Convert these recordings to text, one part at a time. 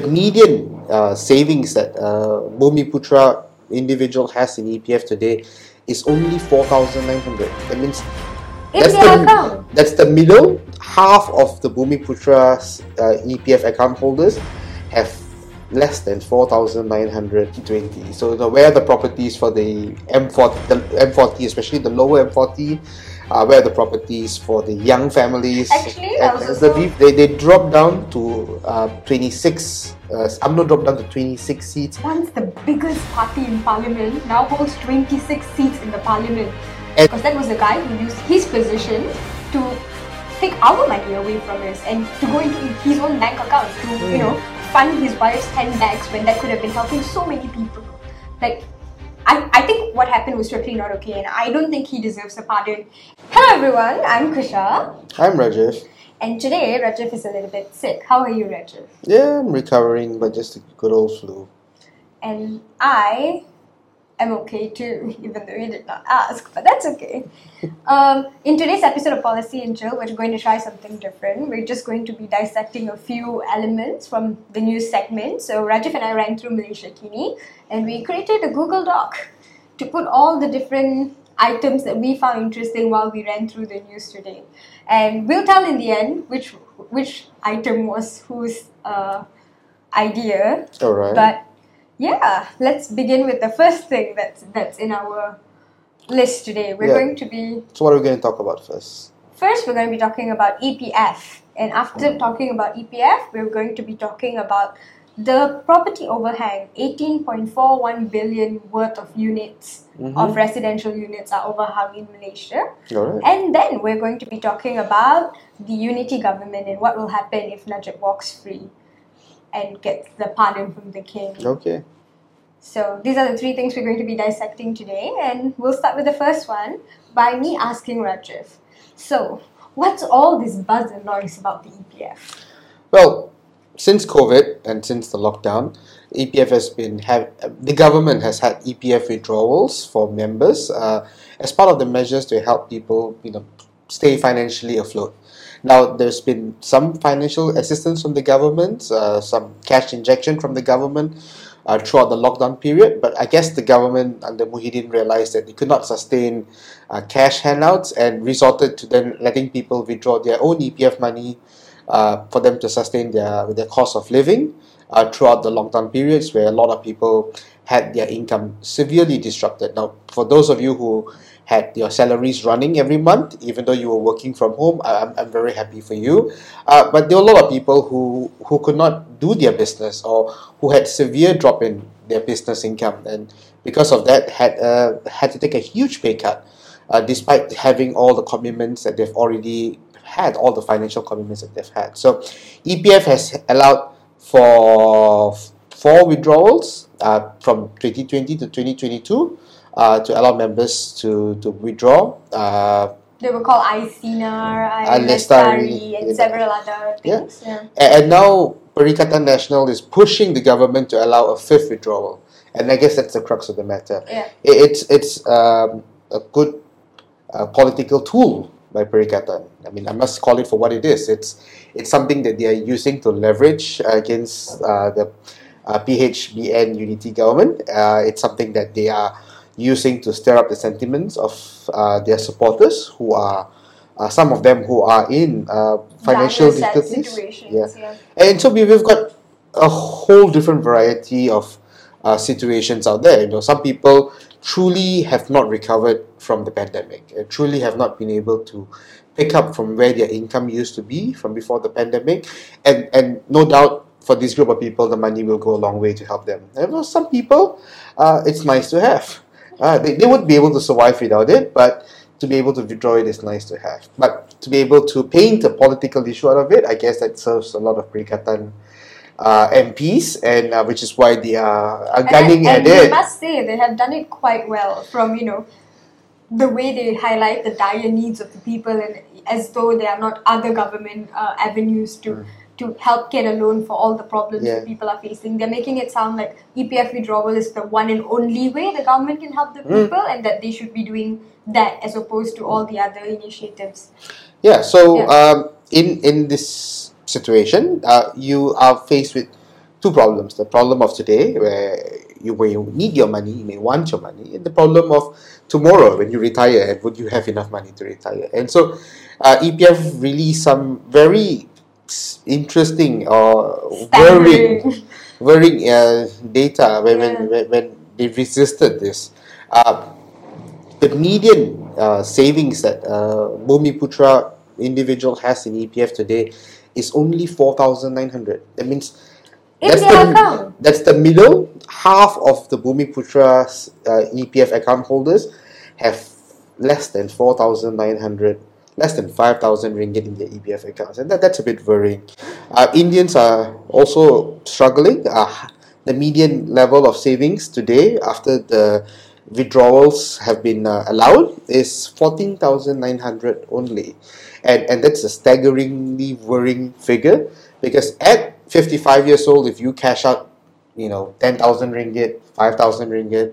the median uh, savings that uh, Putra individual has in EPF today is only 4,900. That means that's the, that's the middle half of the Bumiputra's uh, EPF account holders have less than 4,920. So the, where the properties for the M40, the M40, especially the lower M40, uh, where the properties for the young families. Actually, and, the, they, they drop down to uh, 26. Uh, UMNO dropped down to 26 seats. Once the biggest party in parliament now holds 26 seats in the parliament. Because that was the guy who used his position to take our money away from us and to go into his own bank account to, mm. you know, fund his wife's handbags when that could have been helping so many people. Like, I, I think what happened was totally not okay and I don't think he deserves a pardon. Hello everyone, I'm Kusha. I'm Rajiv. And today Rajiv is a little bit sick. How are you, Rajiv? Yeah, I'm recovering, but just a good old flu. And I am okay too, even though you did not ask, but that's okay. Um, in today's episode of Policy and Chill, we're going to try something different. We're just going to be dissecting a few elements from the news segment. So Rajiv and I ran through Malaysiakini, and we created a Google Doc to put all the different items that we found interesting while we ran through the news today. And we'll tell in the end which which item was whose uh, idea. All right. But yeah, let's begin with the first thing that's that's in our list today. We're yeah. going to be. So, what are we going to talk about first? First, we're going to be talking about EPF, and after mm. talking about EPF, we're going to be talking about the property overhang 18.41 billion worth of units mm-hmm. of residential units are overhung in malaysia right. and then we're going to be talking about the unity government and what will happen if najib walks free and gets the pardon from the king. Okay. So these are the three things we're going to be dissecting today, and we'll start with the first one by me asking Rajiv. So, what's all this buzz and noise about the EPF? Well, since COVID and since the lockdown, EPF has been have the government has had EPF withdrawals for members uh, as part of the measures to help people, you know, stay financially afloat. Now, there's been some financial assistance from the government, uh, some cash injection from the government uh, throughout the lockdown period, but I guess the government under Muhyiddin realized that they could not sustain uh, cash handouts and resorted to then letting people withdraw their own EPF money uh, for them to sustain their, their cost of living uh, throughout the lockdown periods where a lot of people had their income severely disrupted. Now, for those of you who had your salaries running every month, even though you were working from home. I'm, I'm very happy for you. Uh, but there were a lot of people who, who could not do their business or who had severe drop in their business income and because of that had, uh, had to take a huge pay cut uh, despite having all the commitments that they've already had, all the financial commitments that they've had. So EPF has allowed for four withdrawals uh, from 2020 to 2022 uh, to allow members to, to withdraw. Uh, they were called iSinar, iLestari, and several other things. Yeah. yeah. And now Perikatan Nasional is pushing the government to allow a fifth withdrawal. And I guess that's the crux of the matter. Yeah. It's, it's um, a good uh, political tool by Perikatan. I mean, I must call it for what it is. It's, it's something that they are using to leverage against uh, the uh, PHBN unity government. Uh, it's something that they are using to stir up the sentiments of uh, their supporters who are uh, some of them who are in uh, financial difficulties. Yeah. yeah. And so we've got a whole different variety of uh, situations out there. You know, some people truly have not recovered from the pandemic, truly have not been able to pick up from where their income used to be from before the pandemic. And, and no doubt for this group of people, the money will go a long way to help them. And for some people, uh, it's nice to have. Uh, they, they would be able to survive without it, but to be able to withdraw it is nice to have. But to be able to paint a political issue out of it, I guess that serves a lot of Perikatan uh, MPs, and uh, which is why they are, are gunning and, and, at it. I must say, they have done it quite well from, you know, the way they highlight the dire needs of the people and as though there are not other government uh, avenues to. Mm to help get a loan for all the problems yeah. that people are facing. They're making it sound like EPF withdrawal is the one and only way the government can help the mm. people and that they should be doing that as opposed to all the other initiatives. Yeah, so yeah. Um, in, in this situation, uh, you are faced with two problems: the problem of today, where you where you need your money, you may want your money, and the problem of tomorrow when you retire and would you have enough money to retire? And so, uh, EPF really some very interesting or worrying worrying uh, data when, Yeah. when, when, they resisted this. Uh, the median uh, savings that uh, Putra individual has in EPF today is only 4,900. That means In that's the, account. that's the middle half of the Putra's uh, EPF account holders have less than 4,900 less than 5,000 ringgit in their EPF accounts. And that, that's a bit worrying. Uh, Indians are also struggling. Uh, the median level of savings today after the withdrawals have been uh, allowed is 14,900 only. And, and that's a staggeringly worrying figure because at 55 years old if you cash out you know 10,000 ringgit 5,000 ringgit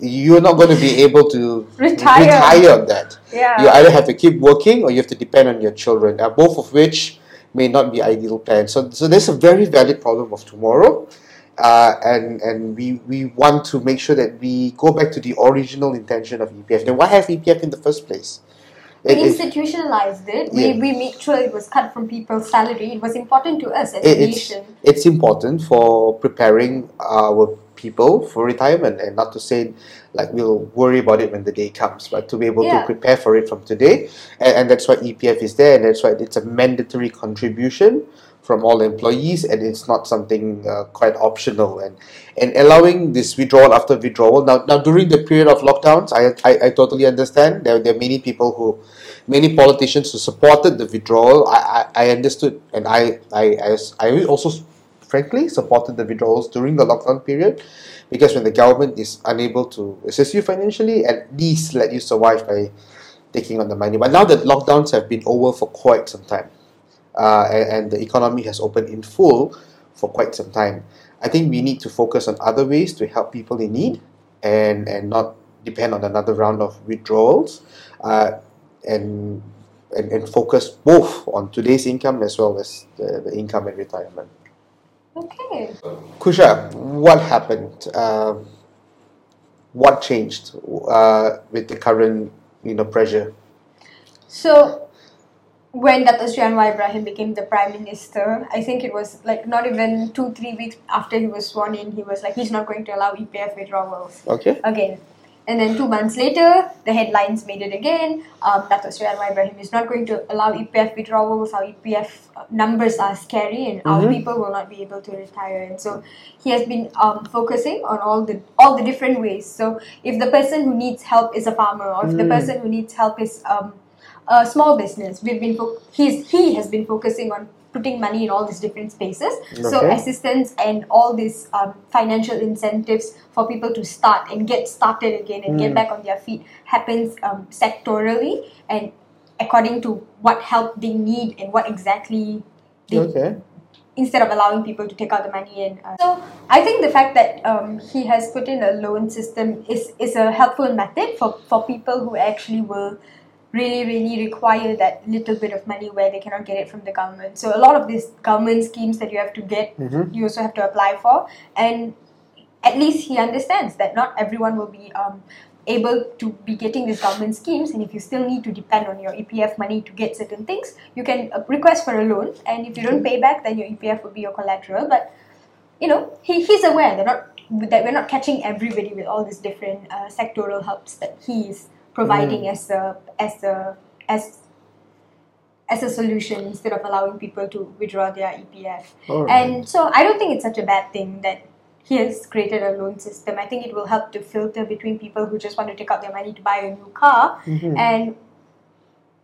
you're not going to be able to Retire. retire on that Yeah. you either have to keep working or you have to depend on your children, uh, both of which may not be ideal plans. So, so there's a very valid problem of tomorrow, uh, and and we we want to make sure that we go back to the original intention of EPF. Then why have EPF in the first place? we It- it- institutionalized it. We, Yeah. we made sure it was cut from people's salary. It was important to us as it- a it's nation. it's important for preparing our people for retirement, and not to say like we'll worry about it when the day comes, but to be able Yeah. to prepare for it from today, and, and that's why EPF is there, and that's why it's a mandatory contribution from all employees, and it's not something uh, quite optional, and and allowing this withdrawal after withdrawal. Now, now during the period of lockdowns, I I, I totally understand. There there are many people who, many politicians who supported the withdrawal. I I, I understood, and I I I, I also frankly supported the withdrawals during the lockdown period because when the government is unable to assist you financially, at least let you survive by taking on the money. But now that lockdowns have been over for quite some time, uh, and, and the economy has opened in full for quite some time, I think we need to focus on other ways to help people in need and, and not depend on another round of withdrawals uh, and, and, and focus both on today's income as well as the, the income and retirement. Okay. Kusha, what happened? Um, what changed uh, with the current you know pressure? So, when Sri Anwar Ibrahim became the Prime Minister, I think it was like not even two, three weeks after he was sworn in, he was like, he's not going to allow EPF withdrawals Okay. again. And then two months later, the headlines made it again. Um, Sri Anwar Ibrahim is not going to allow EPF withdrawals. Our EPF numbers are scary, and our Mhm. people will not be able to retire. And so he has been um, focusing on all the all the different ways. So if the person who needs help is a farmer, or if the Mm. person who needs help is um, a small business, we've been fo- he's he has been focusing on putting money in all these different spaces. So assistance and all these um, financial incentives for people to start and get started again and get Mm. back on their feet happens um, sectorally and according to what help they need and what exactly they Okay. instead of allowing people to take out the money and uh, so I think the fact that um, he has put in a loan system is is a helpful method for for people who actually will really really require that little bit of money where they cannot get it from the government. So a lot of these government schemes that you have to get Mhm. you also have to apply for. And at least he understands that not everyone will be um, able to be getting these government schemes. And if you still need to depend on your EPF money to get certain things you can uh, request for a loan. And if you don't pay back then your EPF will be your collateral. But you know he, he's aware that not that we're not catching everybody with all these different uh, sectoral helps that he is providing as a as a as as a solution instead of allowing people to withdraw their EPF Alright. and so I don't think it's such a bad thing that he has created a loan system. I think it will help to filter between people who just want to take out their money to buy a new car Mhm. and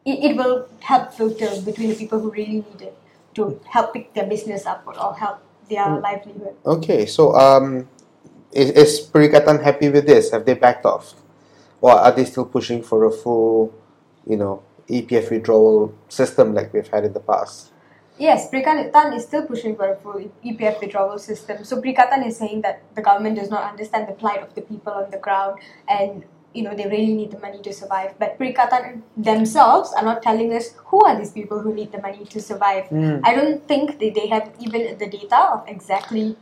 it, it will help filter between the people who really need it to help pick their business up or, or help their Mm. livelihood. Okay, so um, is, is Perikatan happy with this? Have they backed off, or are they still pushing for a full, you know, EPF withdrawal system like we've had in the past? Yes, Perikatan is still pushing for a full EPF withdrawal system. So Perikatan is saying that the government does not understand the plight of the people on the ground and you know they really need the money to survive. But Perikatan themselves are not telling us who are these people who need the money to survive. Mm. I don't think that they have even the data of exactly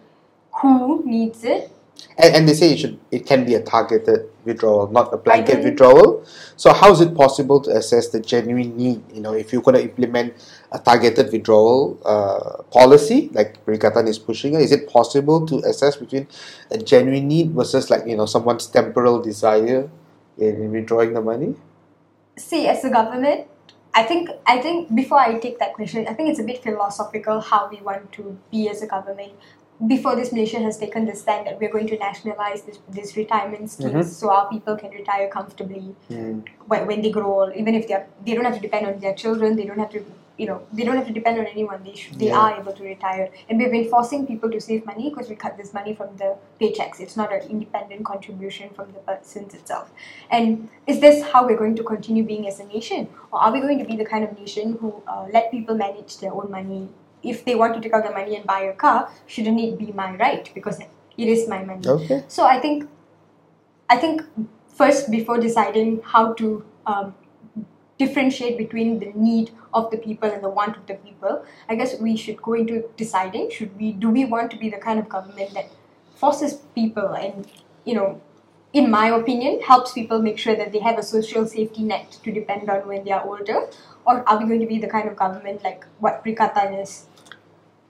who needs it. And, and they say it should it can be a targeted withdrawal, not a blanket withdrawal. So how is it possible to assess the genuine need? You know, if you're going to implement a targeted withdrawal uh, policy like Perikatan is pushing, is it possible to assess between a genuine need versus like you know someone's temporal desire in withdrawing the money? see as a government i think i think before i take that question i think it's a bit philosophical how we want to be as a government before this nation has taken the stand that we're going to nationalize this, this retirement schemes Mhm. so our people can retire comfortably Mm. when, when they grow old even if they're they don't have to depend on their children they don't have to you know they don't have to depend on anyone they sh- they Yeah. are able to retire and we've been forcing people to save money because we cut this money from the paychecks it's not an independent contribution from the persons itself and is this how we're going to continue being as a nation or are we going to be the kind of nation who uh, let people manage their own money if they want to take out the money and buy a car shouldn't it be my right? Because it is my money. Okay. so I think, I think first before deciding how to um, differentiate between the need of the people and the want of the people, I guess we should go into deciding should we do we want to be the kind of government that forces people and you know, in my opinion, helps people make sure that they have a social safety net to depend on when they are older, or are we going to be the kind of government like what Perikatan is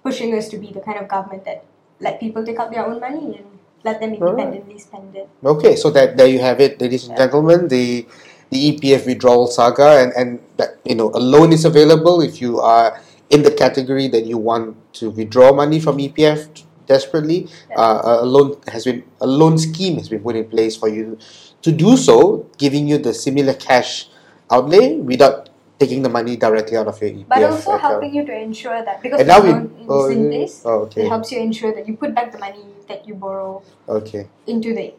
pushing us to be the kind of government that let people take out their own money and let them Alright. independently spend it. Okay, so that there you have it, ladies and gentlemen. The the EPF withdrawal saga, and and that you know a loan is available if you are in the category that you want to withdraw money from EPF desperately. Yeah. Uh, a loan has been a loan scheme has been put in place for you to do so, giving you the similar cash outlay without taking the money directly out of your EPF But also account. helping you to ensure that because And now we oh, in place, oh, it helps you ensure that you put back the money that you borrow okay, into the.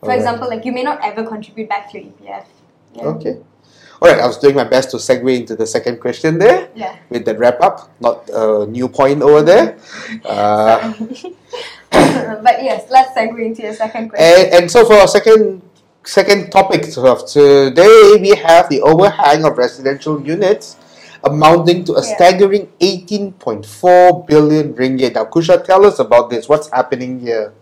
For Alright. example, like you may not ever contribute back to your EPF. Yeah. okay. All right, I was doing my best to segue into the second question there. Yeah. with that wrap up, not a new point over there. Uh, but yes, let's segue into your second question. and, and so for our second second topic of today, we have the overhang of residential units amounting to a Yeah. staggering 18.4 billion ringgit. Now, Kusha, tell us about this. What's happening here?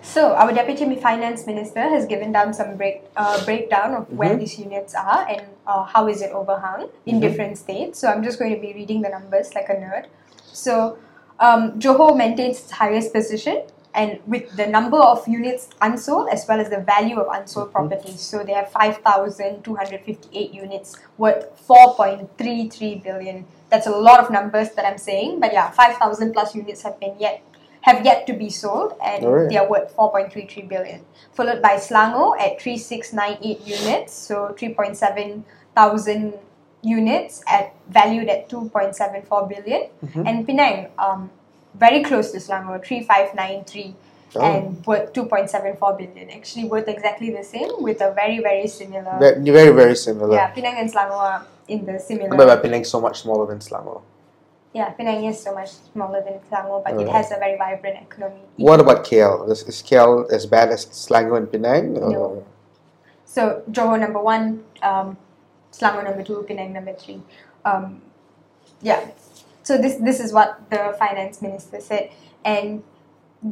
So our deputy finance minister has given down some break uh, breakdown of where Mhm. these units are and uh, how is it overhung in Mhm. different states. So I'm just going to be reading the numbers like a nerd. So um, Johor maintains its highest position and with the number of units unsold as well as the value of unsold properties. So they have 5,258 units worth 4.33 billion. That's a lot of numbers that I'm saying, but yeah, 5,000 plus units have been yet have yet to be sold and Alright. they are worth 4.33 billion. Followed by Selangor at 3698 units, so 3.7 thousand units at valued at 2.74 billion. Mhm. And Penang, um, very close to Selangor, 3593 Oh. and worth 2.74 billion. Actually worth exactly the same with a very very similar. Ve- Very, very similar. yeah, Penang and Selangor are in the similar. But but Penang is so much smaller than Selangor. yeah, Penang is so much smaller than Selangor, but it has a very vibrant economy. What about KL? Is, is KL as bad as Selangor and Penang? Or- No. So Johor number one, um, Selangor number two, Penang number three. Um, yeah. So this this is what the finance minister said, and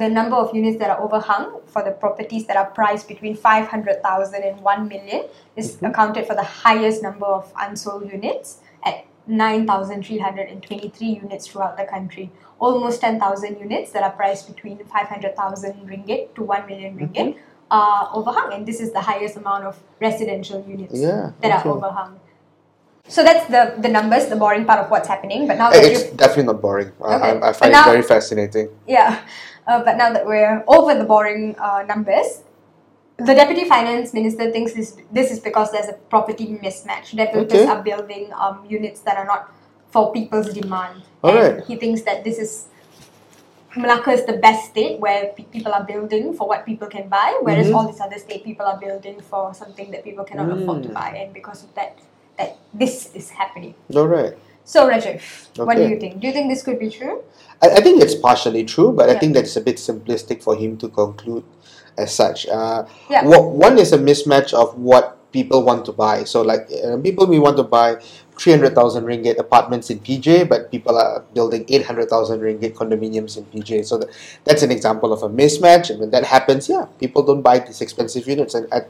the number of units that are overhung for the properties that are priced between 500,000 and 1 million is Mhm. accounted for the highest number of unsold units at 9,323 units throughout the country. Almost 10,000 units that are priced between 500,000 ringgit to 1 million ringgit are overhung, and this is the highest amount of residential units Yeah. that okay. are overhung. So that's the, the numbers, the boring part of what's happening. But now that It's definitely not boring. I- Okay. I, I find now- it very fascinating. yeah, uh, but now that we're over the boring uh, numbers, the deputy finance minister thinks this this is because there's a property mismatch. Developers Okay. are building um, units that are not for people's demand. Alright. And he thinks that this is Malacca is the best state where pe- people are building for what people can buy, whereas Mhm. all these other state people are building for something that people cannot afford to Mm. buy, and because of that, that this is happening. All right. So Rajiv, what do you think? Do you think this could be true? I, I think it's partially true, but I think that it's a bit simplistic for him to conclude as such. Uh, Yeah. wha- one is a mismatch of what people want to buy. So, like uh, people may want to buy three hundred thousand ringgit apartments in PJ, but people are building eight hundred thousand ringgit condominiums in PJ. So that, that's an example of a mismatch. And when that happens, yeah, people don't buy these expensive units, and I,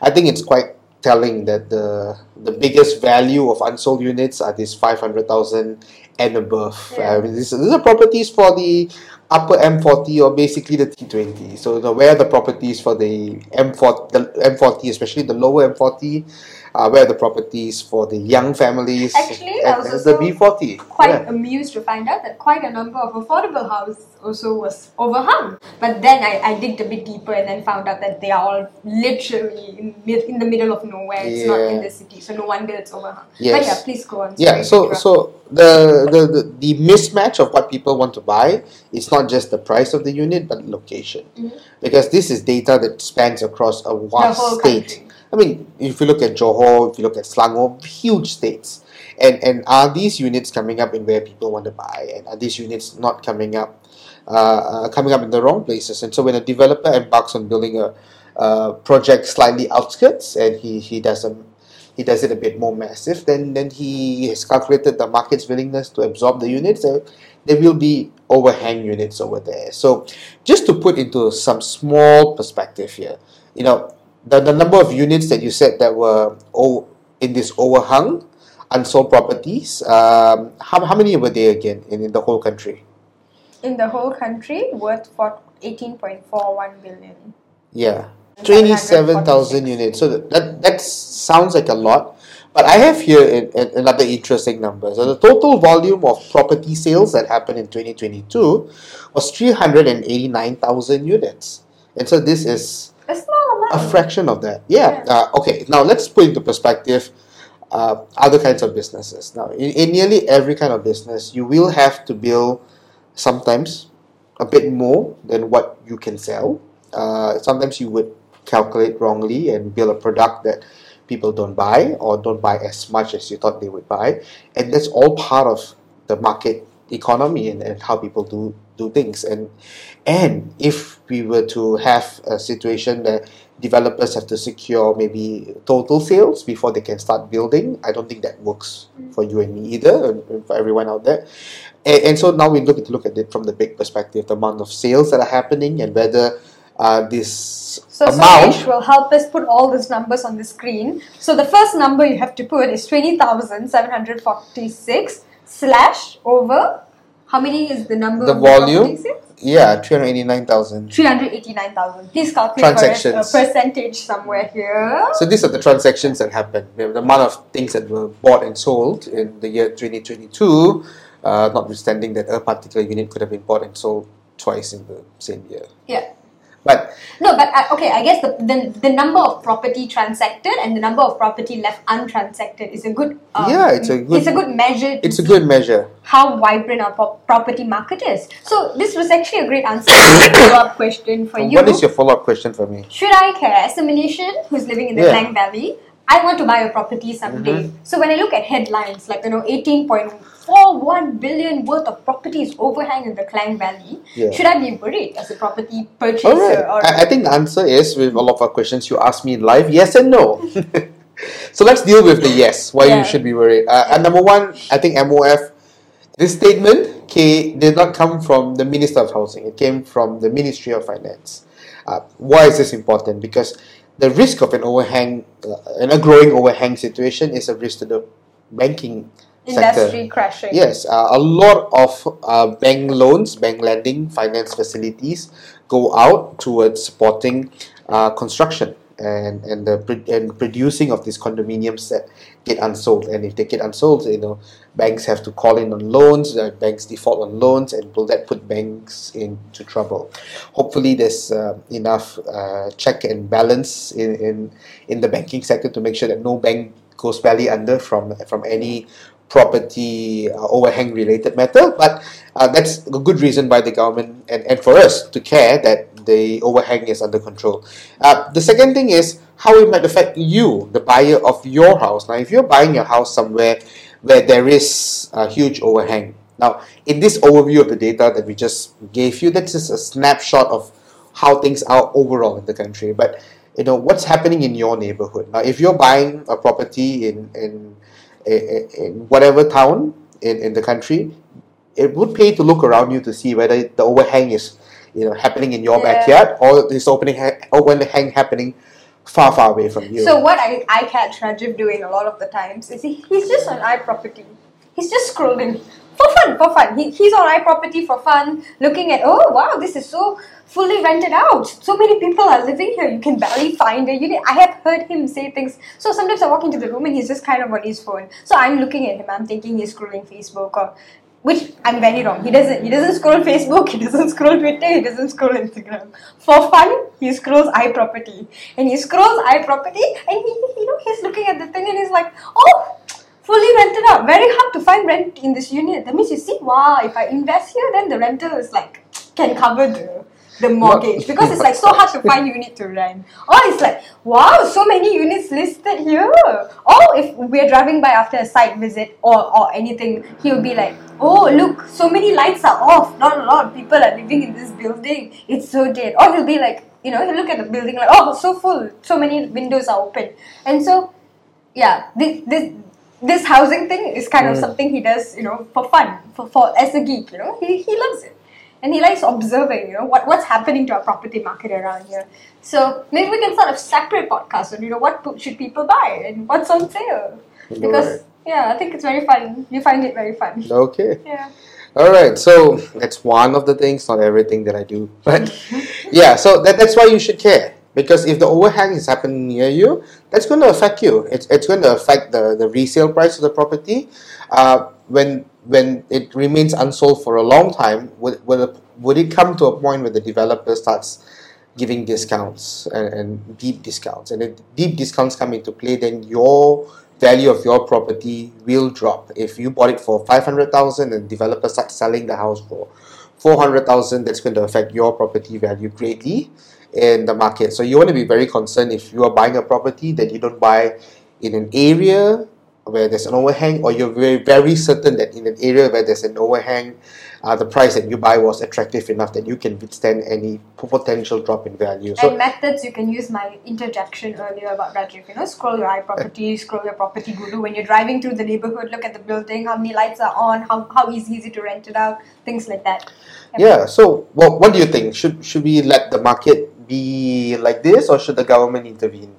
I think it's quite telling that the the biggest value of unsold units are these five hundred thousand and above. Yeah. I mean, these, these are properties for the upper M40 or basically the T20. So where are the properties for the M40, the M40, especially the lower M40? Uh, where are the properties for the young families? Actually, I and, was the B40. quite Yeah. amused to find out that quite a number of affordable houses also was overhung. But then I, I digged a bit deeper and then found out that they are all literally in, in the middle of nowhere. It's not in the city, so no wonder it's overhung. But yeah, please go on. Yeah, Sorry to so so the, the, the, the mismatch of what people want to buy is not just the price of the unit but location. Mhm. Because this is data that spans across a vast state. country. I mean, if you look at Johor, if you look at Selangor, huge states. And and are these units coming up in where people want to buy? And are these units not coming up, uh, uh, coming up in the wrong places? And so when a developer embarks on building a, a project slightly outskirts and he, he does a he does it a bit more massive, then then he has calculated the market's willingness to absorb the units. There, there will be overhang units over there. So just to put into some small perspective here, you know, the, the number of units that you said that were oh, in this overhung unsold properties, um, how, how many were there again in, in the whole country? In the whole country, worth for 18.41 billion. Yeah, 27,000 units. So that, that, that sounds like a lot. But I have here in, in another interesting number. So the total volume of property sales that happened in 2022 was 389,000 units. And so this is A small amount. a fraction of that. Yeah. Uh, okay. Now let's put into perspective uh, other kinds of businesses. Now, in, in nearly every kind of business, you will have to build sometimes a bit more than what you can sell. Uh, sometimes you would calculate wrongly and build a product that people don't buy or don't buy as much as you thought they would buy. And that's all part of the market economy and, and how people do do things. And and if we were to have a situation that developers have to secure maybe total sales before they can start building, I don't think that works for you and me either, and for everyone out there. And, and so now we look at look at it from the big perspective, the amount of sales that are happening and whether uh, this So amount Suresh will help us put all these numbers on the screen. So the first number you have to put is 20,746 slash over. How many is the number The of volume? Yeah, three hundred eighty nine thousand. 389,000. Please calculate for a percentage somewhere here. So these are the transactions that happened. The the amount of things that were bought and sold in the year 2022, uh, notwithstanding that a particular unit could have been bought and sold twice in the same year. Yeah. But No, but uh, okay, I guess the, the the number of property transacted and the number of property left untransacted is a good. Um, Yeah, it's a good- It's a good measure. To it's a good measure. how vibrant our property market is. So this was actually a great answer to follow-up question for you. What is your follow up question for me? Should I care as a Malaysian who's living in the Yeah. Klang Valley? I want to buy a property someday. Mm-hmm. So when I look at headlines like you know 18.41 billion worth of properties overhang in the Klang Valley, Yeah. should I be worried as a property purchaser? All right. Or I, I think the answer is with all of our questions you asked me in live, yes and no. so let's deal with the yes. Why Yeah. you should be worried. Uh, and number one, I think MOF. This statement K, did not come from the Minister of Housing. It came from the Ministry of Finance. Uh, why is this important? Because the risk of an overhang, uh, and a growing overhang situation, is a risk to the banking sector. industry crashing. Yes, uh, a lot of uh, bank loans, bank lending, finance facilities go out towards supporting uh, construction and and the and producing of these condominiums that get unsold. And if they get unsold, you know, banks have to call in on loans. Uh, banks default on loans, and will that put banks into trouble? Hopefully, there's uh, enough uh, check and balance in, in in the banking sector to make sure that no bank goes belly under from from any property uh, overhang related matter, but uh, that's a good reason why the government and, and for us to care that the overhang is under control. Uh, the second thing is how it might affect you, the buyer of your house. Now, if you're buying your house somewhere where there is a huge overhang, now in this overview of the data that we just gave you, that's just a snapshot of how things are overall in the country, but you know what's happening in your neighborhood. Now, if you're buying a property in in, in, in whatever town in, in the country, it would pay to look around you to see whether the overhang is you know happening in your Yeah. backyard or is opening ha- overhang happening far far away from you. So what I, I catch Rajiv doing a lot of the times is he, he's just on iProperty. He's just scrolling for fun, for fun. He, he's on iProperty for fun, looking at oh wow, this is so fully rented out. So many people are living here. You can barely find a unit. I have heard him say things. So sometimes I walk into the room and he's just kind of on his phone. So I'm looking at him. I'm thinking he's scrolling Facebook or which I'm very wrong. He doesn't. He doesn't scroll Facebook. He doesn't scroll Twitter. He doesn't scroll Instagram. For fun, he scrolls iProperty, and he scrolls iProperty, and he, you know, he's looking at the thing, and he's like, oh. Fully rented out. Very hard to find rent in this unit. That means you see, wow, if I invest here, then the rental is like can cover the the mortgage because it's like so hard to find unit to rent. Or it's like, wow, so many units listed here. Or if we're driving by after a site visit or, or anything, he'll be like, oh, look, so many lights are off. Not a lot of people are living in this building. It's so dead. Or he'll be like, you know, he'll look at the building like, oh, so full. So many windows are open. And so, yeah, this, this, this housing thing is kind of Mm. something he does, you know, for fun, for, for as a geek, you know, he, he loves it and he likes observing, you know, what, what's happening to our property market around here. So maybe we can start a separate podcast on, you know, what should people buy and what's on sale. Because Alright. yeah, I think it's very fun. You find it very fun. Okay. Yeah. All right, so that's one of the things, not everything that I do, but yeah, so that, that's why you should care because if the overhang is happening near you, that's going to affect you. It's, it's going to affect the, the resale price of the property. Uh, when when it remains unsold for a long time, would, would, would it come to a point where the developer starts giving discounts and, and deep discounts? And if deep discounts come into play, then your value of your property will drop. If you bought it for 500,000 and developer starts selling the house for 400,000, that's going to affect your property value greatly in the market. So you want to be very concerned if you are buying a property that you don't buy in an area where there's an overhang or you're very, very certain that in an area where there's an overhang, uh, the price that you buy was attractive enough that you can withstand any potential drop in value. So and methods you can use my interjection earlier about Rajiv. You know, scroll your iProperty, scroll your property guru. When you're driving through the neighborhood, look at the building, how many lights are on, how, how easy is it to rent it out, things like that. Yeah. So, what what do you think? Should should we let the market be like this, or should the government intervene?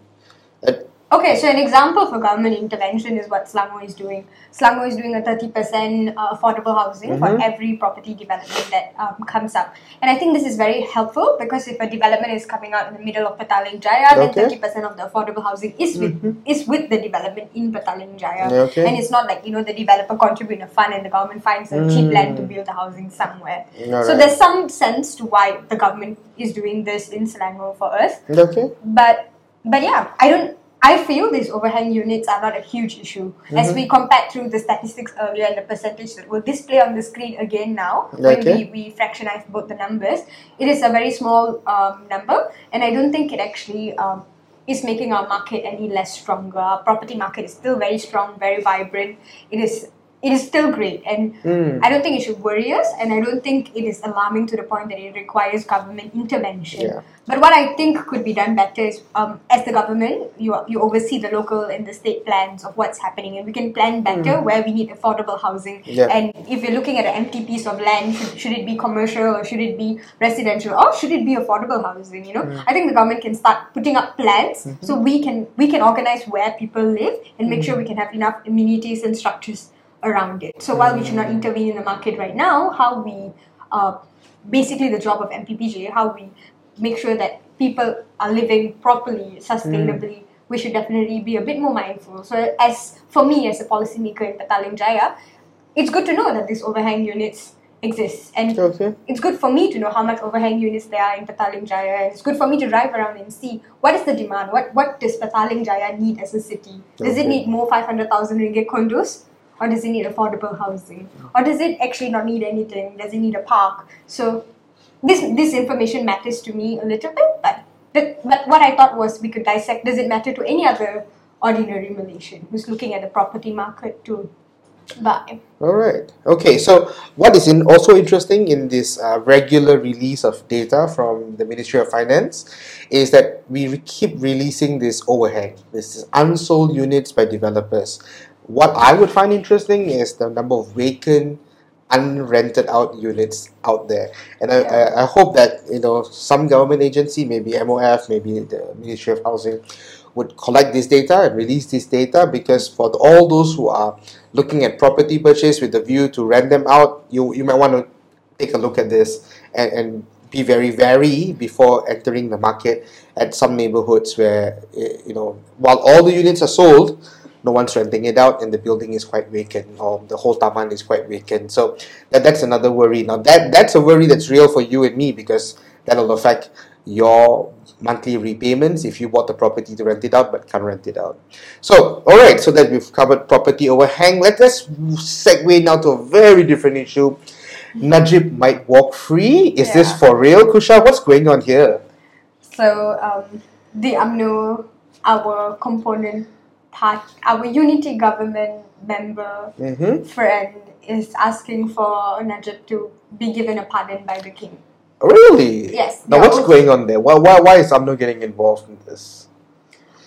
Okay, so an example for government intervention is what Selangor is doing. Selangor is doing a 30% uh, affordable housing for Mhm. every property development that um, comes up. And I think this is very helpful because if a development is coming out in the middle of Petaling Jaya, Okay. then 30% of the affordable housing is with, is with the development in Petaling Jaya. Okay. And it's not like, you know, the developer contribute a fund and the government finds a cheap land to Mm. build the housing somewhere. So Alright. there's some sense to why the government is doing this in Selangor for us okay. but but yeah i don't i feel these overhang units are not a huge issue as Mm-hmm. we compared through the statistics earlier and the percentage that will display on the screen again now when we, we fractionize both the numbers. It is a very small um, number and i don't think it actually um, is making our market any less stronger. Our property market is still very strong very vibrant. It is it is still great and Mm. I don't think it should worry us, and I don't think it is alarming to the point that it requires government intervention. Yeah. But what I think could be done better is, um, as the government, you you oversee the local and the state plans of what's happening, and we can plan better where we need affordable housing. Yeah. And if you're looking at an empty piece of land, should, should it be commercial or should it be residential or should it be affordable housing? You know, I think the government can start putting up plans so we can we can organize where people live and make sure we can have enough amenities and structures around it. So while we should not intervene in the market right now, how we uh, basically the job of MPPJ, how we make sure that people are living properly, sustainably. We should definitely be a bit more mindful. So, as for me as a policymaker in Petaling Jaya, it's good to know that these overhang units exist, and Okay. it's good for me to know how much overhang units there are in Petaling Jaya. And it's good for me to drive around and see what is the demand. What what does Petaling Jaya need as a city? Does it need more five hundred thousand ringgit condos? Or does it need affordable housing? Or does it actually not need anything? Does it need a park? So this this information matters to me a little bit, but but, but what I thought was we could dissect does it matter to any other ordinary Malaysian who's looking at the property market to buy All right. Okay. So, what is in also interesting in this uh, regular release of data from the Ministry of Finance is that we keep releasing this overhang, this is unsold units by developers. What I would find interesting is the number of vacant, unrented out units out there, and I, I, I hope that you know some government agency, maybe MOF, maybe the Ministry of Housing, would collect this data and release this data because for the, all those who are looking at property purchase with the view to rent them out, you, you might want to take a look at this and, and be very wary before entering the market at some neighborhoods where eh, you know while all the units are sold no one's renting it out and the building is quite vacant or the whole taman is quite vacant so that, that's another worry now that that's a worry that's real for you and me because that'll affect your monthly repayments if you bought the property to rent it out but can't rent it out. So, all right, so that we've covered property overhang, let us segue now to a very different issue. Najib might walk free. Is this for real, Kusha? What's going on here? So um, the UMNO, our component part, our unity government member Mm-hmm. friend is asking for Najib to be given a pardon by the king. Really? Yes, Now, what's going on there? Why, why, why is UMNO getting involved in this?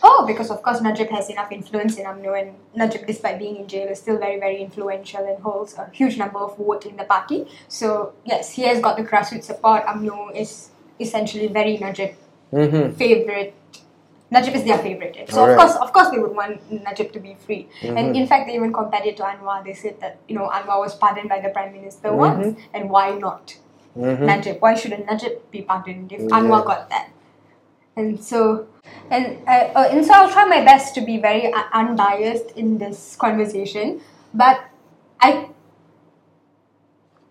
Oh, because of course Najib has enough influence in UMNO and Najib, despite being in jail, is still very, very influential and holds a huge number of votes in the party. So, yes, he has got the grassroots support. UMNO is essentially very Najib Mm-hmm. favorite. Najib is their favorite. So of course, of course, they would want Najib to be free. Mhm. And in fact, they even compared it to Anwar. They said that you know Anwar was pardoned by the prime minister Mhm. once, and why not Mm-hmm. Najib? Why shouldn't Najib be pardoned if Yeah. Anwar got that? And so, and uh, uh, and so I'll try my best to be very un- unbiased in this conversation, but I.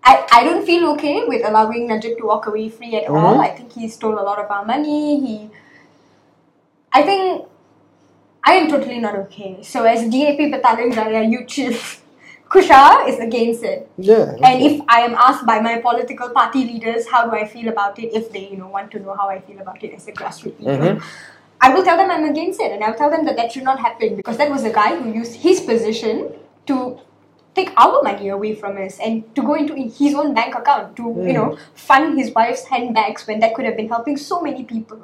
I, I don't feel okay with allowing Najib to walk away free at all. Mhm. I think he stole a lot of our money. He I think I am totally not okay. So as DAP Petaling Jaya you choose. Kusha is against it. Yeah. And if I am asked by my political party leaders how do I feel about it, if they you know want to know how I feel about it as a grassroots leader, Mhm. I will tell them I'm against it, and I'll tell them that that should not happen because that was a guy who used his position to take our money away from us and to go into his own bank account to you know fund his wife's handbags when that could have been helping so many people.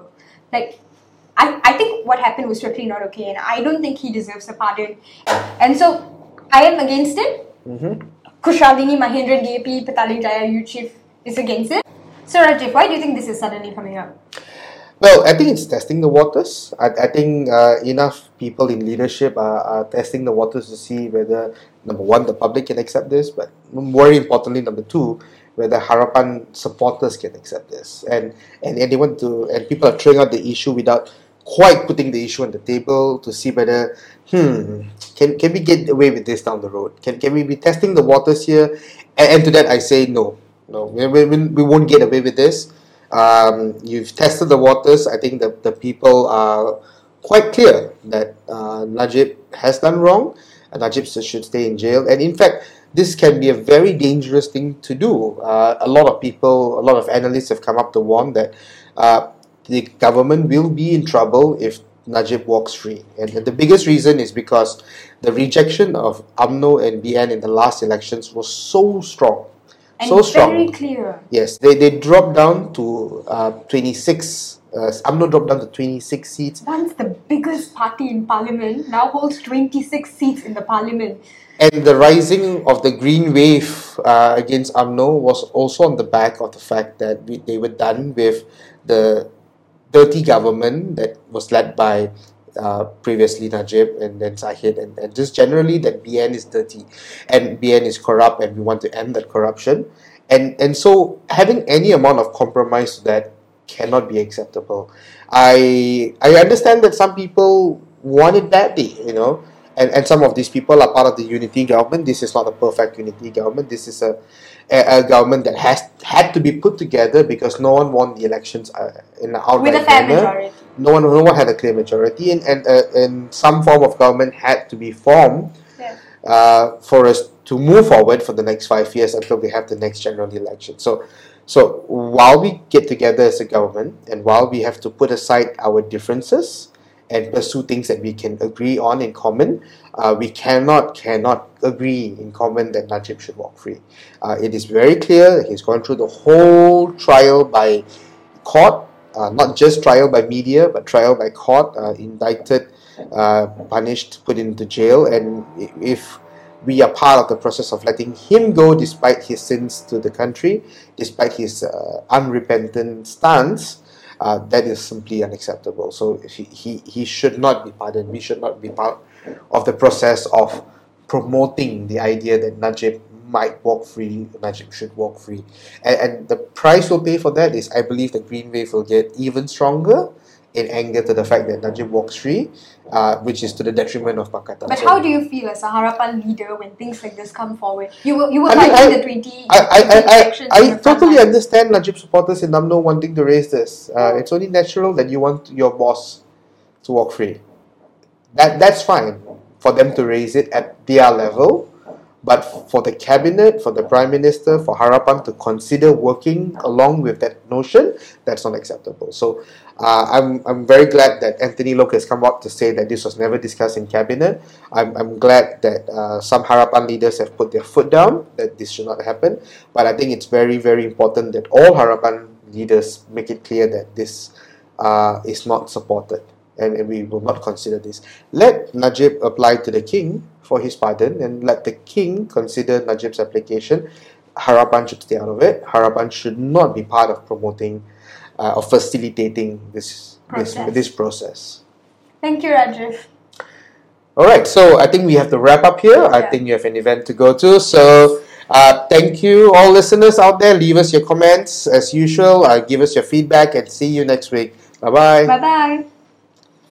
Like I, I think what happened was totally not okay, and I don't think he deserves a pardon. And so I am against it. Mm-hmm. Kushalini Mahendran DAP Petaling Jaya youth chief is against it. So Rajiv, why do you think this is suddenly coming up? Well, I think it's testing the waters. I, I think uh, enough people in leadership are, are testing the waters to see whether, number one, the public can accept this, but more importantly, number two, whether Harapan supporters can accept this. And, and, want to, and people are throwing out the issue without quite putting the issue on the table to see whether, hmm, can, can we get away with this down the road? Can, can we be testing the waters here? And, and to that, I say no. No, we, we, we won't get away with this. Um, you've tested the waters. I think the, the people are quite clear that uh, Najib has done wrong. And Najib should stay in jail. And in fact, this can be a very dangerous thing to do. Uh, a lot of people, a lot of analysts have come up to warn that uh, the government will be in trouble if Najib walks free. And the biggest reason is because the rejection of UMNO and BN in the last elections was so strong. And so strong. very clear. Yes, they, they dropped down to uh, 26. Uh, UMNO dropped down to 26 seats. Once the biggest party in parliament now holds 26 seats in the parliament. And the rising of the green wave uh, against UMNO was also on the back of the fact that we, they were done with the dirty government that was led by uh, previously Najib and then Zahid and, and just generally that BN is dirty and BN is corrupt, and we want to end that corruption. And, and so having any amount of compromise to that cannot be acceptable. I I understand that some people want it badly, you know, and, and some of these people are part of the unity government. This is not a perfect unity government. This is a, a, a government that has had to be put together because no one won the elections uh, in an outright With a fair manner. majority. No one, no one had a clear majority, and and, uh, and some form of government had to be formed Yeah. uh, for us to move forward for the next five years until we have the next general election. So, so while we get together as a government, and while we have to put aside our differences and pursue things that we can agree on in common. Uh, we cannot cannot agree in common that Najib should walk free. Uh, it is very clear he's gone through the whole trial by court, uh, not just trial by media, but trial by court, uh, indicted, uh, punished, put into jail, and if we are part of the process of letting him go despite his sins to the country, despite his uh, unrepentant stance, uh, that is simply unacceptable. So he, he, he should not be pardoned. We should not be part of the process of promoting the idea that Najib might walk free, Najib should walk free. And, and the price we'll pay for that is I believe the Green Wave will get even stronger in anger to the fact that Najib walks free, uh, which is to the detriment of Pakatan. But So- how do you feel as a Harapan leader when things like this come forward? You were you were I mean, I- the 20, I, I, 20 I, I, I totally understand Najib supporters in UMNO wanting to raise this. Uh, it's only natural that you want your boss to walk free. That That's fine for them to raise it at their level. But for the cabinet, for the prime minister, for Harapan to consider working along with that notion, that's not acceptable. So uh, I'm, I'm very glad that Anthony Loke has come out to say that this was never discussed in cabinet. I'm, I'm glad that uh, some Harapan leaders have put their foot down that this should not happen. But I think it's very, very important that all Harapan leaders make it clear that this uh, is not supported and, and we will not consider this. Let Najib apply to the king for his pardon and let the king consider Najib's application. Harapan should stay out of it. Harapan should not be part of promoting uh, or facilitating this, this Process. this process. Thank you, Rajiv. All right, so I think we have to wrap up here. I think you have an event to go to. So, uh, thank you, all listeners out there. Leave us your comments as usual. Uh, give us your feedback and see you next week. Bye bye. Bye bye.